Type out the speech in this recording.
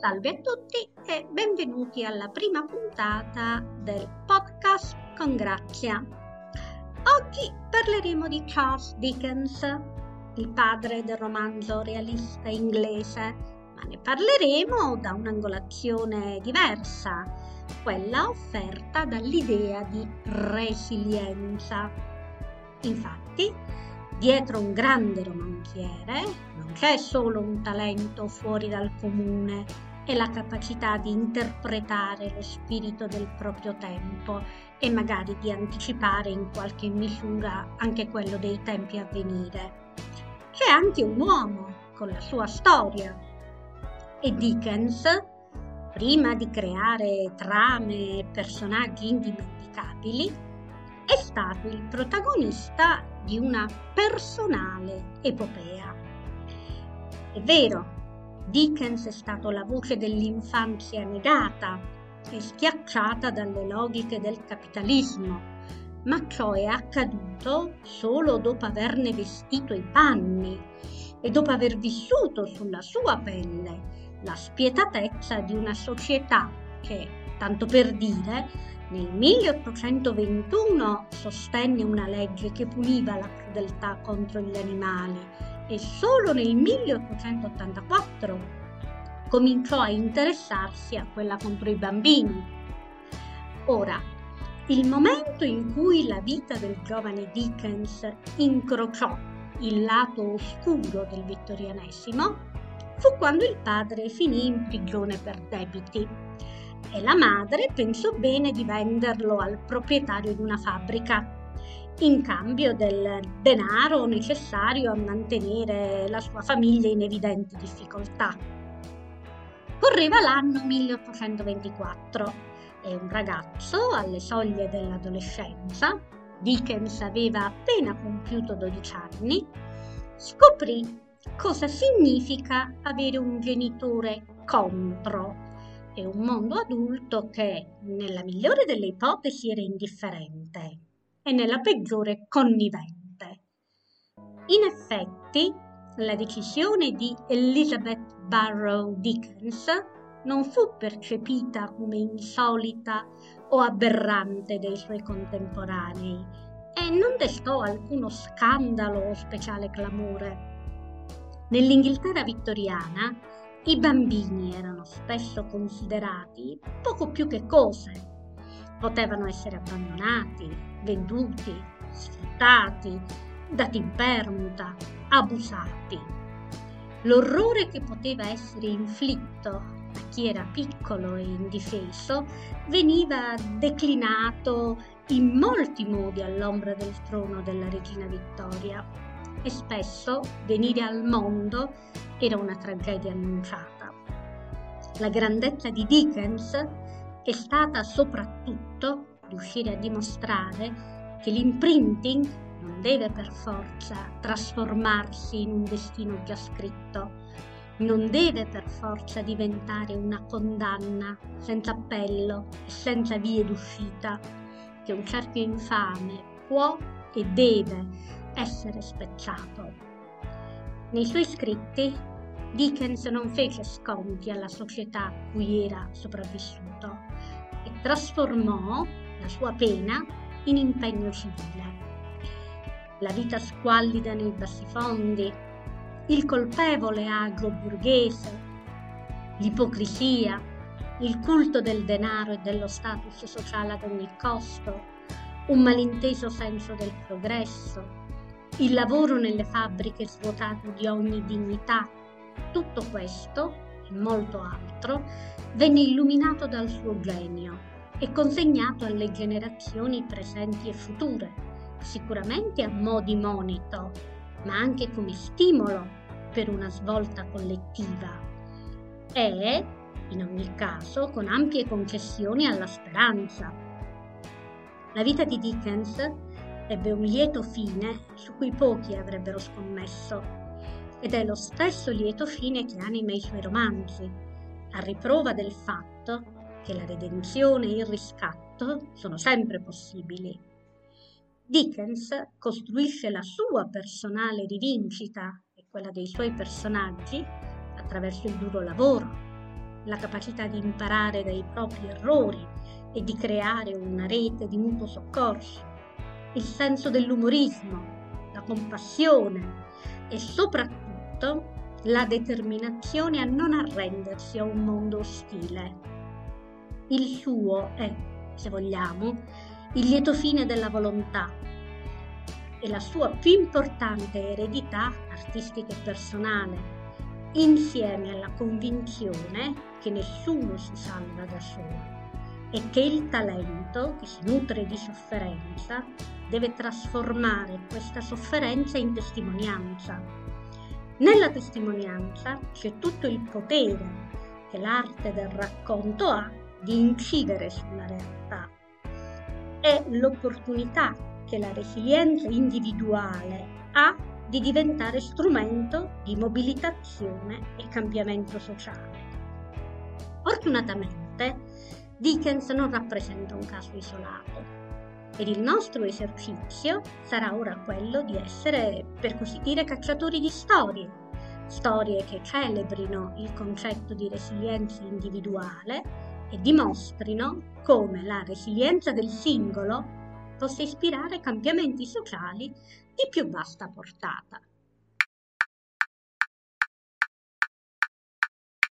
Salve a tutti e benvenuti alla prima puntata del podcast con Grazia. Oggi parleremo di Charles Dickens, il padre del romanzo realista inglese, ma ne parleremo da un'angolazione diversa, quella offerta dall'idea di resilienza. Infatti, dietro un grande romanziere non c'è solo un talento fuori dal comune e la capacità di interpretare lo spirito del proprio tempo e magari di anticipare in qualche misura anche quello dei tempi a venire. C'è anche un uomo con la sua storia e Dickens, prima di creare trame e personaggi indimenticabili, è stato il protagonista di una personale epopea. È vero, Dickens è stato la voce dell'infanzia negata e schiacciata dalle logiche del capitalismo, ma ciò è accaduto solo dopo averne vestito i panni e dopo aver vissuto sulla sua pelle la spietatezza di una società che, tanto per dire, nel 1821 sostenne una legge che puniva la crudeltà contro gli animali e solo nel 1884 cominciò a interessarsi a quella contro i bambini. Ora, il momento in cui la vita del giovane Dickens incrociò il lato oscuro del vittorianesimo fu quando il padre finì in prigione per debiti e la madre pensò bene di venderlo al proprietario di una fabbrica in cambio del denaro necessario a mantenere la sua famiglia in evidenti difficoltà. Correva l'anno 1824 e un ragazzo alle soglie dell'adolescenza, Dickens aveva appena compiuto 12 anni, scoprì cosa significa avere un genitore contro e un mondo adulto che, nella migliore delle ipotesi, era indifferente e nella peggiore connivente. In effetti, la decisione di Elizabeth Barrow Dickens non fu percepita come insolita o aberrante dai suoi contemporanei e non destò alcuno scandalo o speciale clamore. Nell'Inghilterra vittoriana i bambini erano spesso considerati poco più che cose. Potevano essere abbandonati, venduti, sfruttati, dati in permuta, abusati. L'orrore che poteva essere inflitto a chi era piccolo e indifeso veniva declinato in molti modi all'ombra del trono della regina Vittoria e spesso venire al mondo era una tragedia annunciata. La grandezza di Dickens è stata soprattutto riuscire a dimostrare che l'imprinting non deve per forza trasformarsi in un destino già scritto, non deve per forza diventare una condanna senza appello e senza vie d'uscita, che un cerchio infame può e deve essere spezzato. Nei suoi scritti Dickens non fece sconti alla società cui era sopravvissuto e trasformò la sua pena in impegno civile. La vita squallida nei bassifondi, il colpevole agro borghese, l'ipocrisia, il culto del denaro e dello status sociale ad ogni costo, un malinteso senso del progresso, il lavoro nelle fabbriche svuotato di ogni dignità, tutto questo e molto altro venne illuminato dal suo genio e consegnato alle generazioni presenti e future, sicuramente a mo' di monito, ma anche come stimolo per una svolta collettiva e, in ogni caso, con ampie concessioni alla speranza. La vita di Dickens ebbe un lieto fine su cui pochi avrebbero scommesso ed è lo stesso lieto fine che anima i suoi romanzi, a riprova del fatto che la redenzione e il riscatto sono sempre possibili. Dickens costruisce la sua personale rivincita e quella dei suoi personaggi attraverso il duro lavoro, la capacità di imparare dai propri errori e di creare una rete di mutuo soccorso, il senso dell'umorismo, la compassione e soprattutto la determinazione a non arrendersi a un mondo ostile. Il suo è, se vogliamo, il lieto fine della volontà e la sua più importante eredità artistica e personale, insieme alla convinzione che nessuno si salva da solo e che il talento che si nutre di sofferenza deve trasformare questa sofferenza in testimonianza nella testimonianza c'è tutto il potere che l'arte del racconto ha di incidere sulla realtà. È l'opportunità che la resilienza individuale ha di diventare strumento di mobilitazione e cambiamento sociale. Fortunatamente Dickens non rappresenta un caso isolato ed il nostro esercizio sarà ora quello di essere, per così dire, cacciatori di storie, storie che celebrino il concetto di resilienza individuale e dimostrino come la resilienza del singolo possa ispirare cambiamenti sociali di più vasta portata.